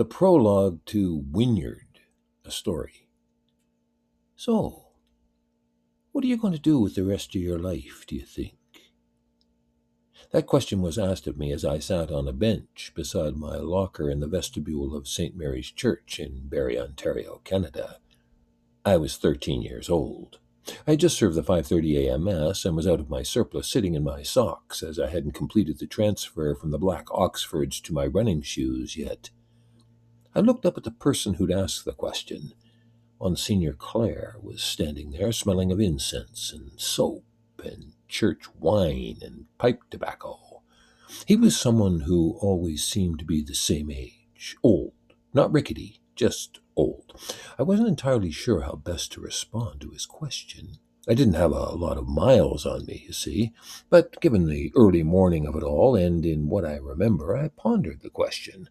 The prologue to Wynyard, a story. So, what are you going to do with the rest of your life, do you think? That question was asked of me as I sat on a bench beside my locker in the vestibule of St. Mary's Church in Barrie, Ontario, Canada. I was 13 years old. I had just served the 5:30 a.m. mass and was out of my surplice sitting in my socks as I hadn't completed the transfer from the black Oxfords to my running shoes yet. I looked up at the person who'd asked the question. Monsignor Clare was standing there, smelling of incense and soap and church wine and pipe tobacco. He was someone who always seemed to be the same age, old, not rickety, just old. I wasn't entirely sure how best to respond to his question. I didn't have a lot of miles on me, you see, but given the early morning of it all, and in what I remember, I pondered the question.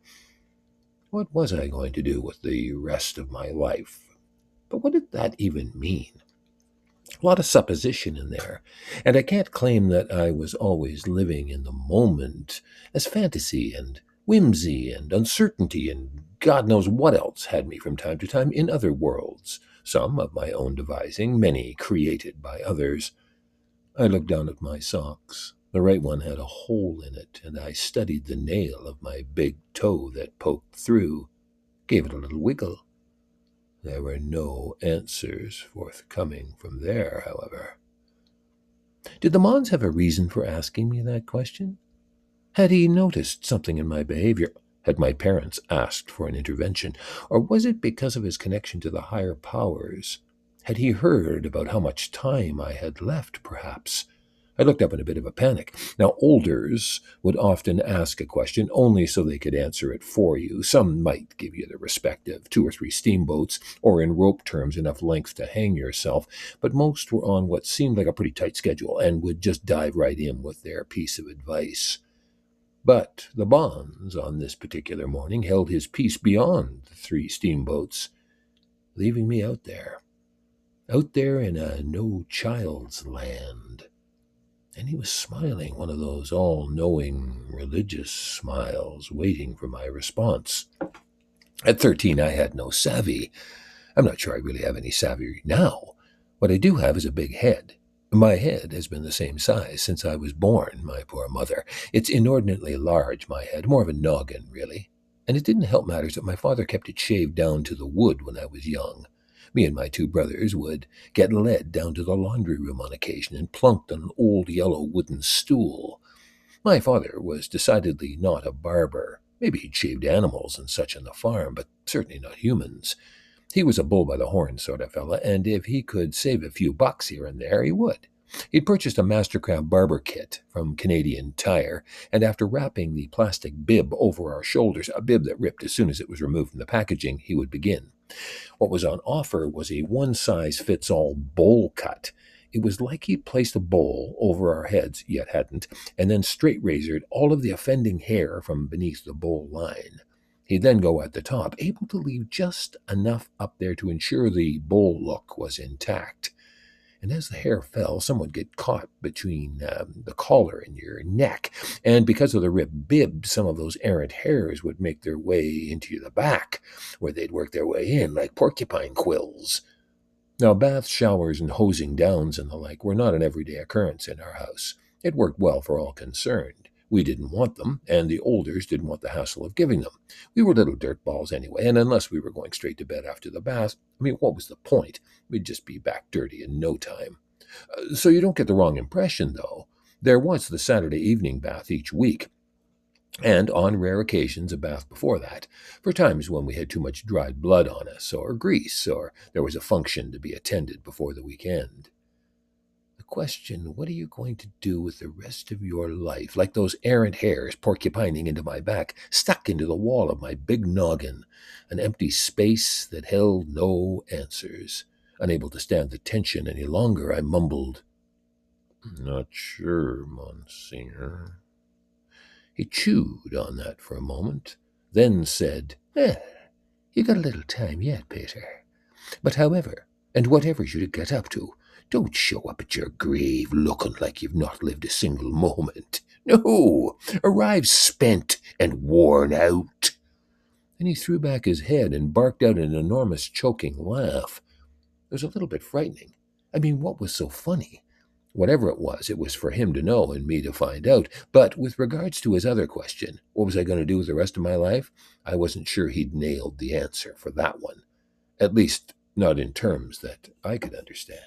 What was I going to do with the rest of my life? But what did that even mean? A lot of supposition in there, and I can't claim that I was always living in the moment, as fantasy and whimsy and uncertainty and God knows what else had me from time to time in other worlds, some of my own devising, many created by others. I looked down at my socks. The right one had a hole in it, and I studied the nail of my big toe that poked through, gave it a little wiggle. There were no answers forthcoming from there, however. Did the Mons have a reason for asking me that question? Had he noticed something in my behavior? Had my parents asked for an intervention? Or was it because of his connection to the higher powers? Had he heard about how much time I had left, perhaps? I looked up in a bit of a panic. Now, olders would often ask a question only so they could answer it for you. Some might give you the respective two or three steamboats, or in rope terms, enough length to hang yourself, but most were on what seemed like a pretty tight schedule and would just dive right in with their piece of advice. But the Mons on this particular morning held his peace beyond the three steamboats, leaving me out there, out there in a no child's land and he was smiling one of those all knowing religious smiles, waiting for my response. At 13, I had no savvy. I'm not sure I really have any savvy now. What I do have is a big head. My head has been the same size since I was born, my poor mother. It's inordinately large, my head, more of a noggin, really. And it didn't help matters that my father kept it shaved down to the wood when I was young. Me and my two brothers would get led down to the laundry room on occasion and plunked on an old yellow wooden stool. My father was decidedly not a barber. Maybe he'd shaved animals and such on the farm, but certainly not humans. He was a bull by the horn sort of fella, and if he could save a few bucks here and there, he would. He'd purchased a Mastercraft barber kit from Canadian Tire, and after wrapping the plastic bib over our shoulders, a bib that ripped as soon as it was removed from the packaging, he would begin. What was on offer was a one size fits all bowl cut. It was like he'd placed a bowl over our heads, yet hadn't, and then straight razored all of the offending hair from beneath the bowl line. He'd then go at the top, able to leave just enough up there to ensure the bowl look was intact and as the hair fell, some would get caught between um, the collar and your neck. And because of the ripped bib, some of those errant hairs would make their way into the back, where they'd work their way in like porcupine quills. Now, baths, showers, and hosing downs and the like were not an everyday occurrence in our house. It worked well for all concerned. We didn't want them, and the olders didn't want the hassle of giving them. We were little dirt balls anyway, and unless we were going straight to bed after the bath, I mean, what was the point? We'd just be back dirty in no time. Uh, so you don't get the wrong impression, though. There was the Saturday evening bath each week, and on rare occasions a bath before that, for times when we had too much dried blood on us, or grease, or there was a function to be attended before the weekend question, what are you going to do with the rest of your life? Like those errant hairs porcupining into my back, stuck into the wall of my big noggin, an empty space that held no answers. Unable to stand the tension any longer, I mumbled, Not sure, Monsignor. He chewed on that for a moment, then said, Eh, you got a little time yet, Peter. But however, and whatever you get up to, don't show up at your grave looking like you've not lived a single moment. No, arrive spent and worn out. Then he threw back his head and barked out an enormous choking laugh. It was a little bit frightening. I mean, what was so funny? Whatever it was, it was for him to know and me to find out. But with regards to his other question, what was I going to do with the rest of my life? I wasn't sure he'd nailed the answer for that one. At least, not in terms that I could understand.